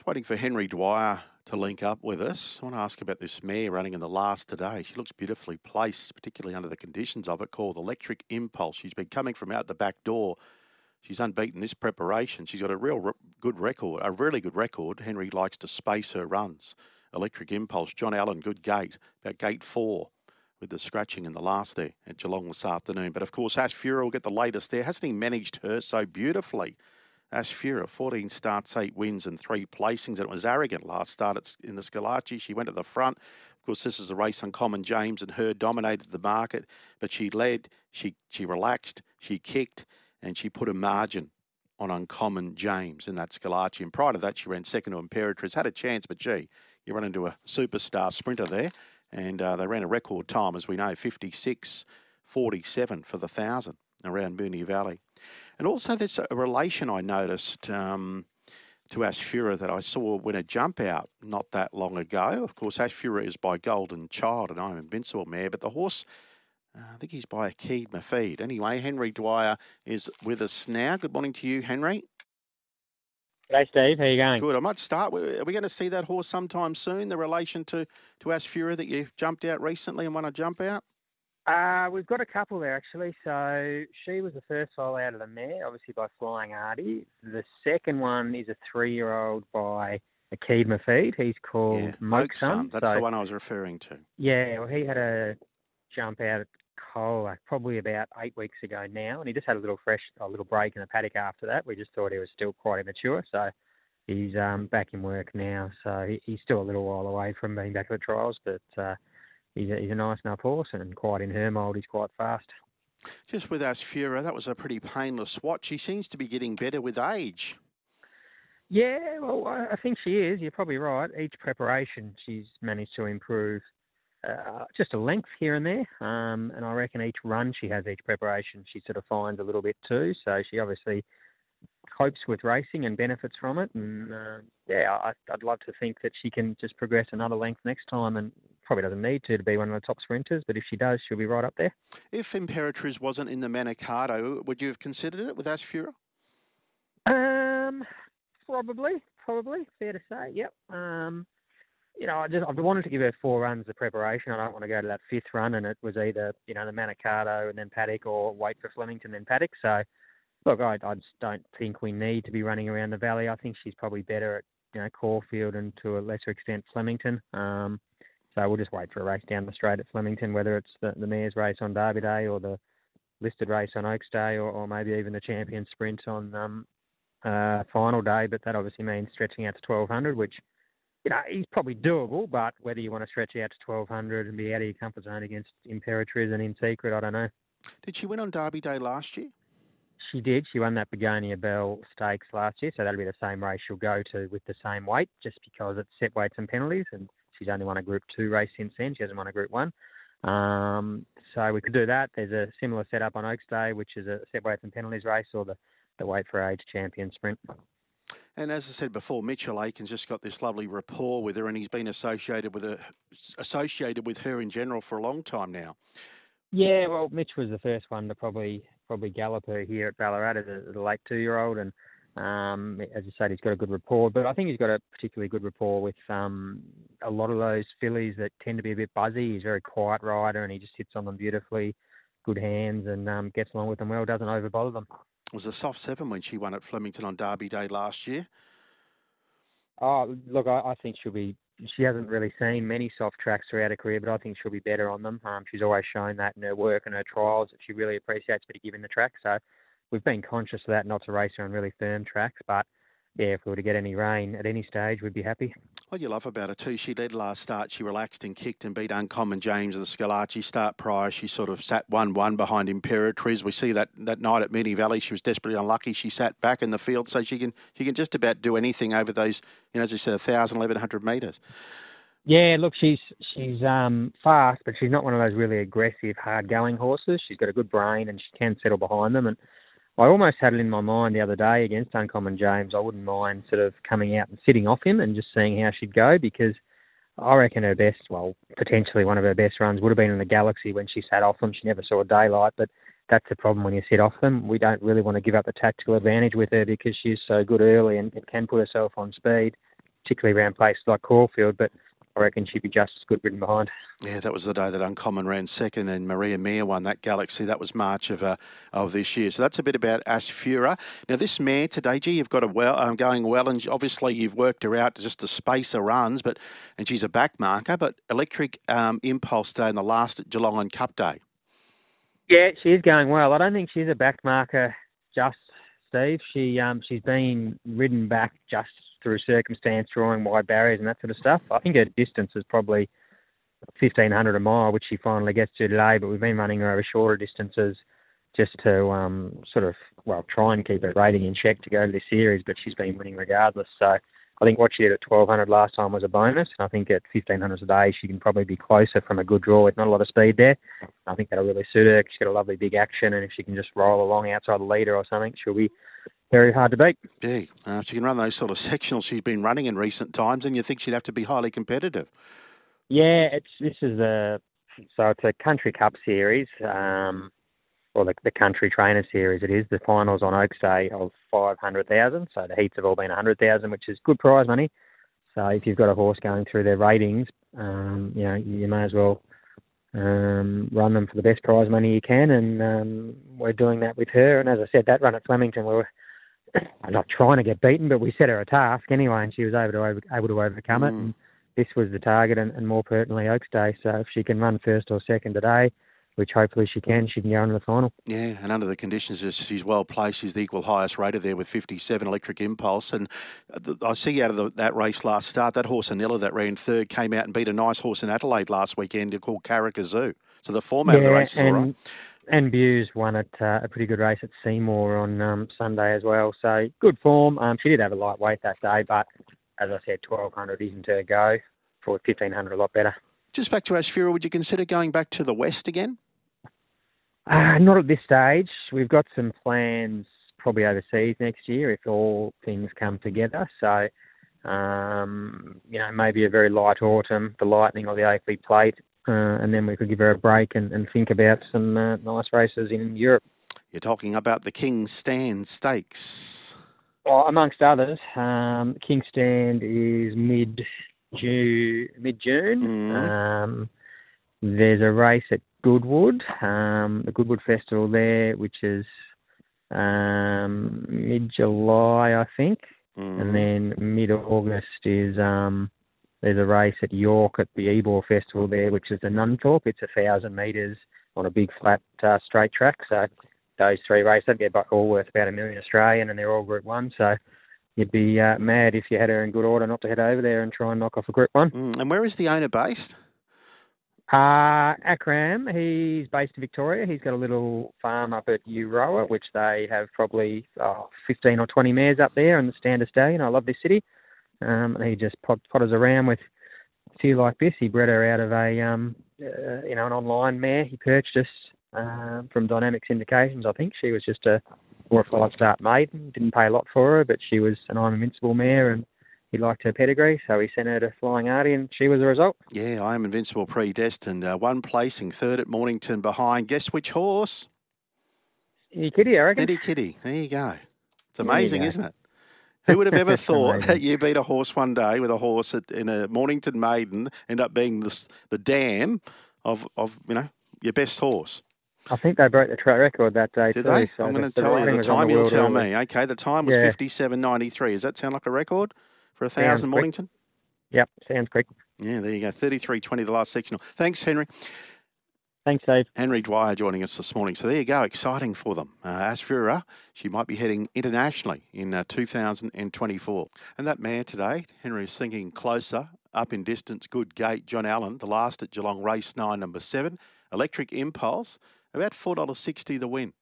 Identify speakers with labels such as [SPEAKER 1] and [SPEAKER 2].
[SPEAKER 1] Just waiting for Henry Dwyer to link up with us. I want to ask about this mare running in the last today. She looks beautifully placed, particularly under the conditions of it, called Electric Impulse. She's been coming from out the back door. She's unbeaten this preparation. She's got a real re- good record, a really good record. Henry likes to space her runs. Electric Impulse, John Allen, good gate, about gate four with the scratching in the last there at Geelong this afternoon. But of course, Asfoora will get the latest there. Hasn't he managed her so beautifully? Asfoora, 14 starts, 8 wins, and 3 placings. And it was arrogant last start in the Schillaci. She went to the front. Of course, this is a race Uncommon James, and her dominated the market, but she led, she, she relaxed, she kicked, and she put a margin on Uncommon James in that Schillaci. And prior to that, she ran second to Imperatriz. Had a chance, but gee, you run into a superstar sprinter there. And uh, they ran a record time, as we know, 56 47 for the 1,000 around Moonee Valley. And also, there's a relation I noticed um, to Asfoora that I saw when a jump out not that long ago. Of course, Asfoora is by Golden Child, and I'm Invincible Mare, but the horse. Uh, I think he's by Akeed Mofeed. Anyway, Henry Dwyer is with us now. Good morning to you, Henry.
[SPEAKER 2] Hey Steve. How are you going?
[SPEAKER 1] Good. I might start. Are we going to see that horse sometime soon? The relation to to Asfoora that you jumped out recently and won a jump out.
[SPEAKER 2] Uh, we've got a couple there actually. So she was the first foal out of the mare, obviously by Flying Artie. The second one is a three-year-old by Akeed Mofeed. He's called
[SPEAKER 1] yeah,
[SPEAKER 2] Moke Sun.
[SPEAKER 1] That's
[SPEAKER 2] so,
[SPEAKER 1] the one I was referring to.
[SPEAKER 2] Yeah, well, he had a jump out at Cole probably about eight weeks ago now, and he just had a little fresh, a little break in the paddock after that. We just thought he was still quite immature, so he's um, back in work now. So he, he's still a little while away from being back at the trials, but. Uh, he's a, he's a nice enough horse and quite in her mould. He's quite fast.
[SPEAKER 1] Just with Asfoora, that was a pretty painless watch. She seems to be getting better with age.
[SPEAKER 2] Yeah, well, I think she is. You're probably right. Each preparation, she's managed to improve uh, just a length here and there. Um, and I reckon each run she has, each preparation, she sort of finds a little bit too. So she obviously copes with racing and benefits from it. And uh, yeah, I, would love to think that she can just progress another length next time and probably doesn't need to to be one of the top sprinters, but if she does, she'll be right up there.
[SPEAKER 1] If Imperatriz wasn't in the Manikato, would you have considered it with Asfoora?
[SPEAKER 2] Um, probably, probably, fair to say. Yep. Um, you know, I just I've wanted to give her four runs of preparation. I don't want to go to that fifth run, and it was either you know the Manikato and then Paddock, or wait for Flemington then Paddock. So, look, I, I just don't think we need to be running around the valley. I think she's probably better at you know Caulfield and to a lesser extent Flemington. Um, so we'll just wait for a race down the straight at Flemington, whether it's the, the Mayor's race on Derby Day or the listed race on Oaks Day or, or maybe even the champion sprint on um, uh, final day. But that obviously means stretching out to 1200, which you know is probably doable. But whether you want to stretch out to 1200 and be out of your comfort zone against Imperatriz and In Secret, I don't know.
[SPEAKER 1] Did she win on Derby Day last year?
[SPEAKER 2] She did. She won that Begonia Bell Stakes last year, so that'll be the same race she'll go to with the same weight, just because it's set weights and penalties, and She's only won a Group Two race since then. She hasn't won a Group One. Um, so we could do that. There's a similar setup on Oaks Day, which is a set weights and penalties race, or the the weight for age champion sprint.
[SPEAKER 1] And as I said before, Mitchell Aitken's just got this lovely rapport with her, and he's been associated with her, associated with her in general for a long time now.
[SPEAKER 2] Yeah, well, Mitch was the first one to probably probably gallop her here at Ballarat as a, as a late two year old, and um, as I said, he's got a good rapport, but I think he's got a particularly good rapport with um, a lot of those fillies that tend to be a bit buzzy. He's a very quiet rider, and he just hits on them beautifully, good hands, and um, gets along with them well. Doesn't overbother them.
[SPEAKER 1] It was a soft seven when she won at Flemington on Derby Day last year.
[SPEAKER 2] Oh, look, I, I think she'll be. She hasn't really seen many soft tracks throughout her career, but I think she'll be better on them. Um, she's always shown that in her work and her trials that she really appreciates being given the track. So we've been conscious of that, not to race her on really firm tracks. But yeah, if we were to get any rain at any stage, we'd be happy.
[SPEAKER 1] What you love about her too, she led last start. She relaxed and kicked and beat Uncommon James of the Schillaci start prior. She sort of sat 1 1 behind Imperatriz. We see that, that night at Moonee Valley, she was desperately unlucky. She sat back in the field, so she can she can just about do anything over those, you know, as I said, 1,000, 1,100 metres.
[SPEAKER 2] Yeah, look, she's she's um, fast, but she's not one of those really aggressive, hard going horses. She's got a good brain and she can settle behind them. And I almost had it in my mind the other day against Uncommon James. I wouldn't mind sort of coming out and sitting off him and just seeing how she'd go because I reckon her best, well, potentially one of her best runs would have been in the Galaxy when she sat off them. She never saw daylight, but that's the problem when you sit off them. We don't really want to give up the tactical advantage with her because she's so good early and, can put herself on speed. particularly around places like Caulfield, but I reckon she'd be just as good ridden behind.
[SPEAKER 1] Yeah, that was the day that Uncommon ran second and Maria Mir won that Galaxy. That was March of uh, of this year. So that's a bit about Asfoora. Now this mare today, gee, you've got a well um, going well, and obviously you've worked her out just to space her runs, but and she's a back marker. But Electric um, Impulse Day in the last Geelong Cup Day.
[SPEAKER 2] Yeah, she is going well. I don't think she's a back marker just Steve. She um she's been ridden back just through circumstance, drawing wide barriers and that sort of stuff. I think her distance is probably 1500 a mile, which she finally gets to today. But we've been running her over shorter distances just to um, sort of well try and keep her rating in check to go to this series. But she's been winning regardless. So I think what she did at 1200 last time was a bonus, and I think at 1500 today she can probably be closer from a good draw with not a lot of speed there. I think that'll really suit her. She's got a lovely big action, and if she can just roll along outside the leader or something, she'll be very hard to beat.
[SPEAKER 1] Yeah, uh, she can run those sort of sectionals she's been running in recent times, and you think she'd have to be highly competitive.
[SPEAKER 2] Yeah, it's this is a so it's a country cup series, um, or the, the country trainer series. It is the finals on Oaks Day of five hundred thousand. So the heats have all been a hundred thousand, which is good prize money. So if you've got a horse going through their ratings, um, you know you may as well um, run them for the best prize money you can, and um, we're doing that with her. And as I said, that run at Flemington, we were I'm not trying to get beaten, but we set her a task anyway, and she was able to over, able to overcome mm. it. And this was the target, and, and more pertinently, Oaks Day. So if she can run first or second today, which hopefully she can, she can go into the final.
[SPEAKER 1] Yeah, and under the conditions, she's well placed. She's the equal highest rated there with 57 Electric Impulse. And I see out of the, that race last start, that horse Anilla that ran third came out and beat a nice horse in Adelaide last weekend called Carrickazoo. So the format yeah, of the race is all right
[SPEAKER 2] and Views won at uh, a pretty good race at Seymour on um, Sunday as well. So good form. Um, she did have a lightweight that day, but as I said, 1200 isn't her go. For 1500, a lot better.
[SPEAKER 1] Just back to Asfoora, would you consider going back to the west again?
[SPEAKER 2] Uh, not at this stage. We've got some plans probably overseas next year if all things come together. So, um, you know, maybe a very light autumn, the Lightning or the Oakleigh Plate, and then we could give her a break and, and think about some uh, nice races in Europe.
[SPEAKER 1] You're talking about the King's Stand Stakes.
[SPEAKER 2] Well, amongst others, um, King's Stand is mid June. Mid June. Mm. Um, there's a race at Goodwood, um, the Goodwood Festival there, which is um, mid July, I think, mm. and then mid August is um, there's a race at York at the Ebor Festival there, which is the Nunthorpe. It's a thousand metres on a big flat uh, straight track. So those three races, they're all worth about a million Australian, and they're all Group One. So you'd be uh, mad if you had her in good order not to head over there and try and knock off a Group One.
[SPEAKER 1] Mm, and where is the owner based?
[SPEAKER 2] Uh, Akram, he's based in Victoria. He's got a little farm up at Euroa, which they have probably oh, 15 or 20 mares up there in the Standard Stallion. I love this city. Um, and he just pot- potters around with a few like this. He bred her out of a um, uh, you know an online mare he purchased uh, from Dynamic Syndications. I think she was just a four or five start maiden. Didn't pay a lot for her, but she was an I'm Invincible mare and he liked her pedigree, so he sent her to Flying Artie, and she was the result.
[SPEAKER 1] Yeah, I am invincible predestined. Uh, one placing, third at Mornington behind. Guess which horse?
[SPEAKER 2] Steady Kitty, I reckon.
[SPEAKER 1] Steady Kitty. There you go. It's amazing, isn't it? Who would have ever thought that you beat a horse one day with a horse at, in a Mornington maiden end up being the, the dam of, of you know your best horse?
[SPEAKER 2] I think they broke the track record that day.
[SPEAKER 1] Did
[SPEAKER 2] too,
[SPEAKER 1] they? So I'm going to tell you the time. The you'll tell me. Okay, the time was yeah. 57.93. Does that sound like a record for a thousand Mornington?
[SPEAKER 2] Yep, sounds quick.
[SPEAKER 1] Yeah, there you go. 33.20 the last sectional. Thanks, Henry.
[SPEAKER 2] Thanks, Dave.
[SPEAKER 1] Henry Dwyer joining us this morning. So there you go, exciting for them. Uh, Asfoora, she might be heading internationally in uh, 2024. And that man today, Henry is thinking closer, up in distance, good gate, John Allen, the last at Geelong race nine, number seven. Electric Impulse, about $4.60 the win.